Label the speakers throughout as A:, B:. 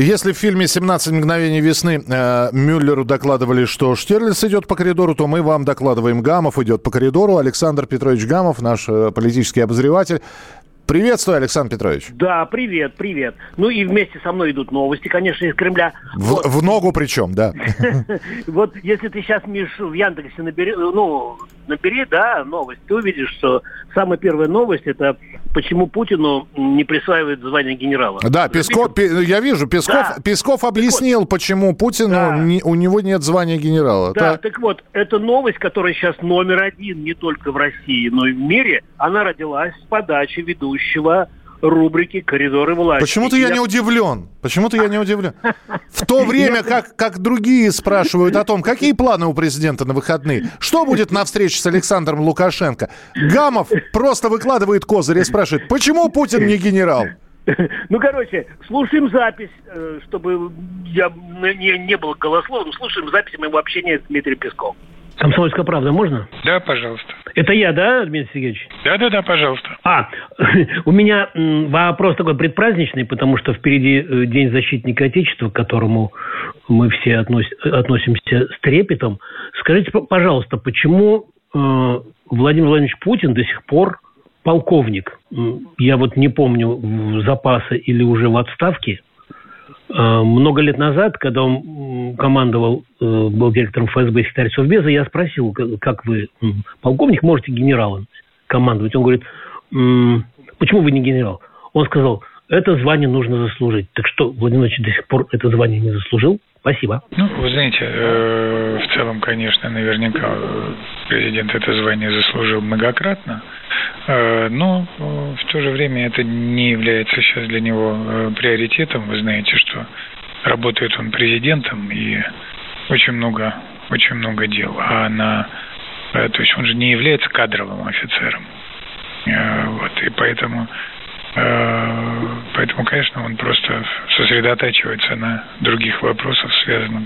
A: Если в фильме «17 мгновений весны» э, Мюллеру докладывали, что Штирлиц идет по коридору, то мы вам докладываем, Гамов идет по коридору. Александр Петрович Гамов, наш э, политический обозреватель. Приветствую, Александр Петрович.
B: Да, привет, привет. Ну и вместе со мной идут новости, конечно, из Кремля.
A: В, в ногу причем, да.
B: Вот если ты сейчас, Миш, в Яндексе набери, ну, набери, да, новость, ты увидишь, что самая первая новость это почему Путину не присваивают звание генерала.
A: Да, Песков, Пе- я вижу, Песков,
B: Да.
A: Песков объяснил, почему Путину
B: Да.
A: не- у него нет звания генерала.
B: Да,
A: Так.
B: так вот, эта новость, которая сейчас номер один не только в России, но и в мире, она родилась с подачи ведущего рубрики «Коридоры власти».
A: Почему-то я не удивлен. Почему-то я не удивлен. В то время, как, как другие спрашивают о том, какие планы у президента на выходные, что будет на встрече с Александром Лукашенко, Гамов просто выкладывает козырь и спрашивает, почему Путин не генерал?
B: Ну, короче, слушаем запись, э, чтобы я не, не был голословным, слушаем запись моего общения с Дмитрием Песковым.
C: Комсомольская правда, можно?
D: Да, пожалуйста.
C: Это я, да, Дмитрий Сергеевич?
D: Да-да-да, пожалуйста.
C: А, у меня вопрос такой предпраздничный, потому что впереди э, День защитника Отечества, к которому мы все относ- относимся с трепетом. Скажите, пожалуйста, почему э, Владимир Владимирович Путин до сих пор полковник? Я вот не помню, в запасы или уже в отставке. Э, Много лет назад, когда он командовал, э, был директором ФСБ и секретарь Совбеза, я спросил, как вы, полковник, можете генералом командовать? Он говорит, «М, почему вы не генерал? Он сказал, это звание нужно заслужить. Так что, Владимир Владимирович до сих пор это звание не заслужил? Спасибо.
D: Ну, вы знаете, э, в целом, конечно, наверняка э, президент это звание заслужил многократно, Э, но в то же время это не является сейчас для него приоритетом. Вы знаете, что работает он президентом и очень много, очень много дел. А на, то есть он же не является кадровым офицером. Э, Вот, и поэтому, э, поэтому, конечно, он просто сосредотачивается на других вопросах, связанных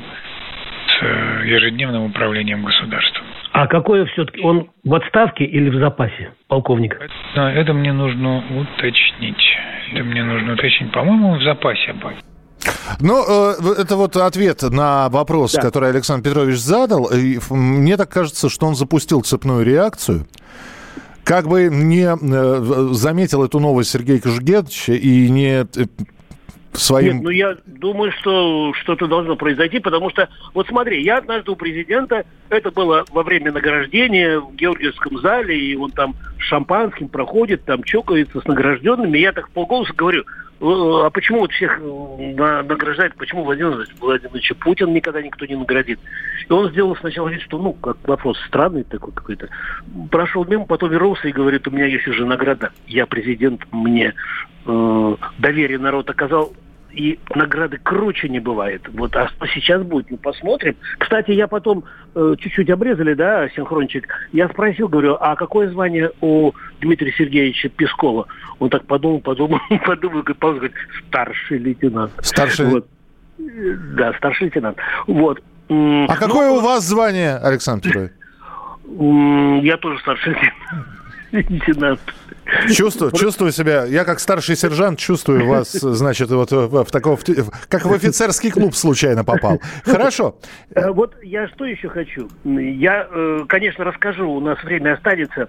D: с э, ежедневным управлением государством.
C: А какое все-таки, он в отставке или в запасе, полковник?
D: Но это мне нужно уточнить. Это мне нужно уточнить. По-моему, он в запасе был.
A: Ну, это вот ответ на вопрос,
B: Да.
A: который Александр Петрович задал. И мне так кажется, что он запустил цепную реакцию. Как бы не э, заметил эту новость Сергей Кожугетович и не э, своим...
B: Нет, ну я думаю, что что-то должно произойти, потому что, вот смотри, я однажды у президента, это было во время награждения в Георгиевском зале, и он там шампанским проходит, там чокается с награжденными, я так в полголоса говорю, «Э, а почему вот всех э, на- награждают, почему Владимир Владимирович Путин никогда никто не наградит? И он сделал сначала вид, что, ну, как вопрос странный такой какой-то. Прошел мимо, потом вернулся и говорит, у меня есть уже награда. Я президент, мне э, доверие народ оказал, и награды круче не бывает. Вот, а что сейчас будет, мы посмотрим. Кстати, я потом э, чуть-чуть обрезали, да, синхрончик. Я спросил, говорю, а какое звание у Дмитрия Сергеевича Пескова? Он так подумал, подумал, подумал, говорит, пауза, говорит, старший лейтенант.
A: Старший...
B: Вот. Да, старший лейтенант. Вот.
A: А какое
B: ну,
A: у вас звание, Александр Петрович?
B: Я тоже старший лейтенант.
A: Чувствую, чувствую себя, я как старший сержант чувствую вас, значит, вот в, в такого, в- как в офицерский клуб случайно попал. Хорошо.
B: Э, Вот я что еще хочу? Я, э, конечно, расскажу, у нас время останется,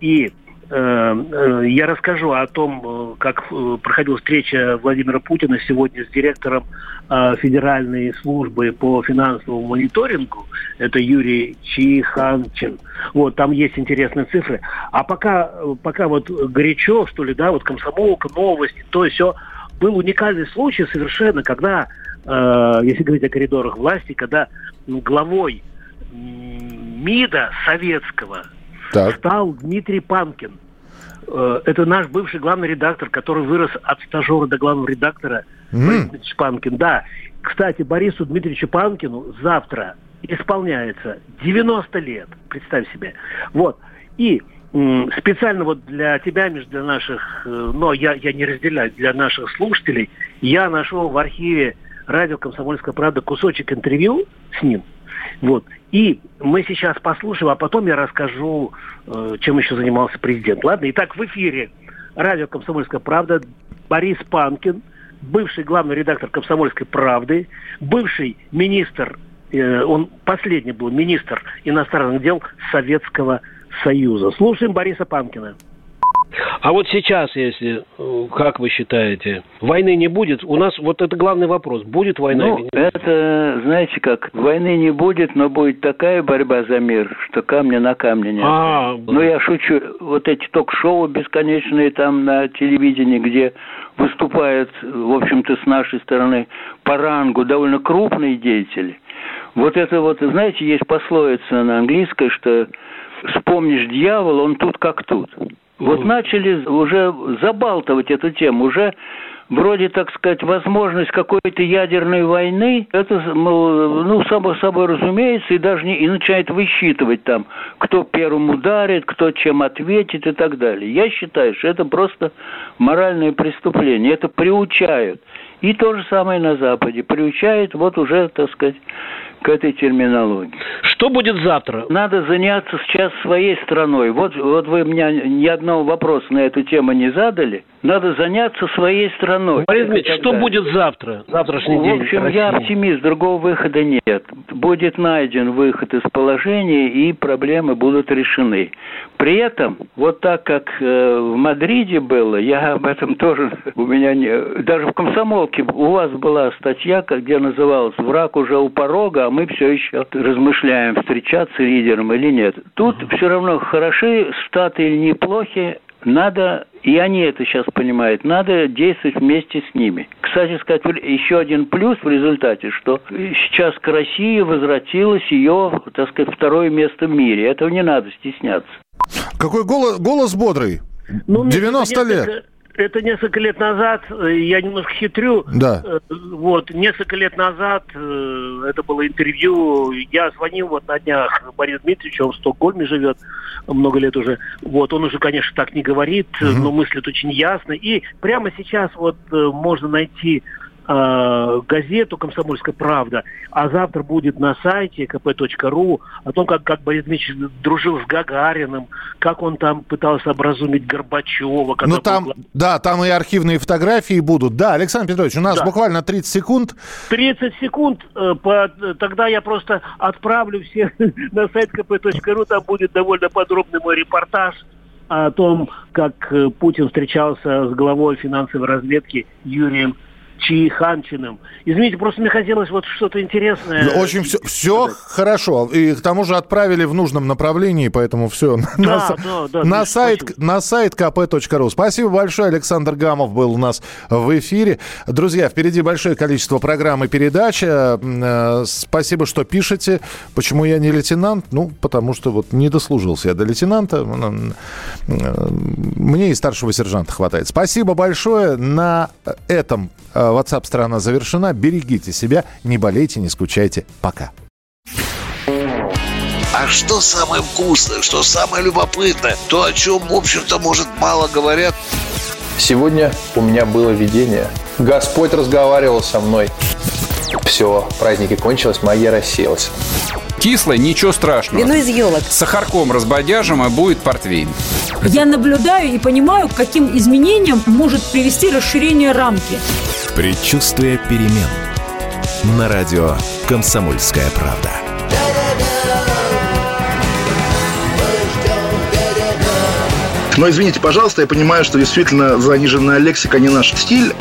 B: и я расскажу о том, э, как э, проходила встреча Владимира Путина сегодня с директором э, Федеральной службы по финансовому мониторингу. Это Юрий Чиханчин. Вот, там есть интересные цифры. А пока, э, пока вот горячо, что ли, да, вот комсомолка, новости, то все, был уникальный случай совершенно, когда, э, если говорить о коридорах власти, когда главой МИДа советского
A: Так.
B: стал Дмитрий Панкин. Э, Это наш бывший главный редактор, который вырос от стажера до главного редактора.
A: М.
B: Борис Дмитриевич Панкин, да. Кстати, Борису Дмитриевичу Панкину завтра исполняется 90 лет, представь себе. Вот. И специально вот для тебя, Миш, для наших, э, но я, я не разделяю, для наших слушателей, я нашел в архиве радио «Комсомольская правда» кусочек интервью с ним. Вот. И мы сейчас послушаем, а потом я расскажу, э, чем еще занимался президент. Ладно? Итак, в эфире радио «Комсомольская правда» Борис Панкин, бывший главный редактор «Комсомольской правды», бывший министр, э, он последний был министр иностранных дел Советского Союза. Слушаем Бориса Панкина.
C: А вот сейчас, если, э, как вы считаете, войны не будет? У нас вот это главный вопрос. Будет война
E: ну, или нет? Это, знаете как, войны не будет, но будет такая борьба за мир, что камня на камне не а, Ну, я шучу. Вот эти ток-шоу бесконечные там на телевидении, где выступают, в общем-то, с нашей стороны по рангу довольно крупные деятели. Вот это вот, знаете, есть пословица на английской, что вспомнишь дьявол, он тут как тут. Вот начали уже забалтывать эту тему, уже вроде, так сказать, возможность какой-то ядерной войны, это, ну, само собой разумеется, и даже не, и начинает высчитывать там, кто первым ударит, кто чем ответит и так далее. Я считаю, что это просто моральное преступление, это приучают. И то же самое на Западе, приучают вот уже, так сказать, к этой терминологии.
C: Что будет завтра?
E: Надо заняться сейчас своей страной. Вот, вот вы мне ни одного вопроса на эту тему не задали. Надо заняться своей страной.
C: Борис Дмитриевич, что будет завтра? Завтрашний
E: день. В общем, я оптимист, другого выхода нет. Будет найден выход из положения, и проблемы будут решены. При этом, вот так как э, в Мадриде было, я об этом тоже, у меня не, даже в комсомолке у вас была статья, где называлась «Враг уже у порога, а мы все еще размышляем, встречаться лидером или нет». Тут все равно хороши Штаты или неплохи, надо, и они это сейчас понимают, надо действовать вместе с ними. Кстати сказать, еще один плюс в результате, что сейчас к России возвратилось ее, так сказать, второе место в мире. Этого не надо стесняться.
A: Какой голос, голос бодрый. Ну, 90 лет
B: это несколько лет назад, э, я немножко хитрю.
A: Да.
B: Э, вот, несколько лет назад э, это было интервью. Я звонил вот на днях Борису Дмитриевичу, он в Стокгольме живет много лет уже. Вот, он уже, конечно, так не говорит, угу. но мыслит очень ясно. И прямо сейчас вот можно найти э, газету «Комсомольская правда», а завтра будет на сайте kp.ru о том, как, как Борис Дмитриевич дружил с Гагариным, как он там пытался образумить Горбачева.
A: Ну там, был... да, там и архивные фотографии будут. Да, Александр Петрович, у нас да. буквально 30 секунд.
B: 30 секунд, э, по, тогда я просто отправлю всех на сайт kp.ru, там будет довольно подробный мой репортаж о том, как э, Путин встречался с главой финансовой разведки Юрием Чаиханчиным. Извините, просто мне хотелось вот что-то интересное.
A: Очень все, все хорошо. И к тому же отправили в нужном направлении, поэтому все. Да, на, да, да, на, сайт, на сайт kp.ru. Спасибо большое. Александр Гамов был у нас в эфире. Друзья, впереди большое количество программ и передач. Э, спасибо, что пишете. Почему я не лейтенант? Ну, потому что вот не дослужился я до лейтенанта. Э, мне и старшего сержанта хватает. Спасибо большое. На этом э, WhatsApp страна завершена. Берегите себя, не болейте, не скучайте. Пока.
F: А что самое вкусное, что самое любопытное, то, о чем, в общем-то, может, мало говорят.
G: Сегодня у меня было видение. Господь разговаривал со мной. Все, праздники кончились, магия рассеялась.
H: Кислое, ничего страшного.
I: Вино из елок.
H: С сахарком разбодяжим, и будет портвейн.
I: Я наблюдаю и понимаю, к каким изменениям может привести расширение рамки.
J: Предчувствие перемен. На радио «Комсомольская правда».
K: Но извините, пожалуйста, я понимаю, что действительно заниженная лексика не наш стиль.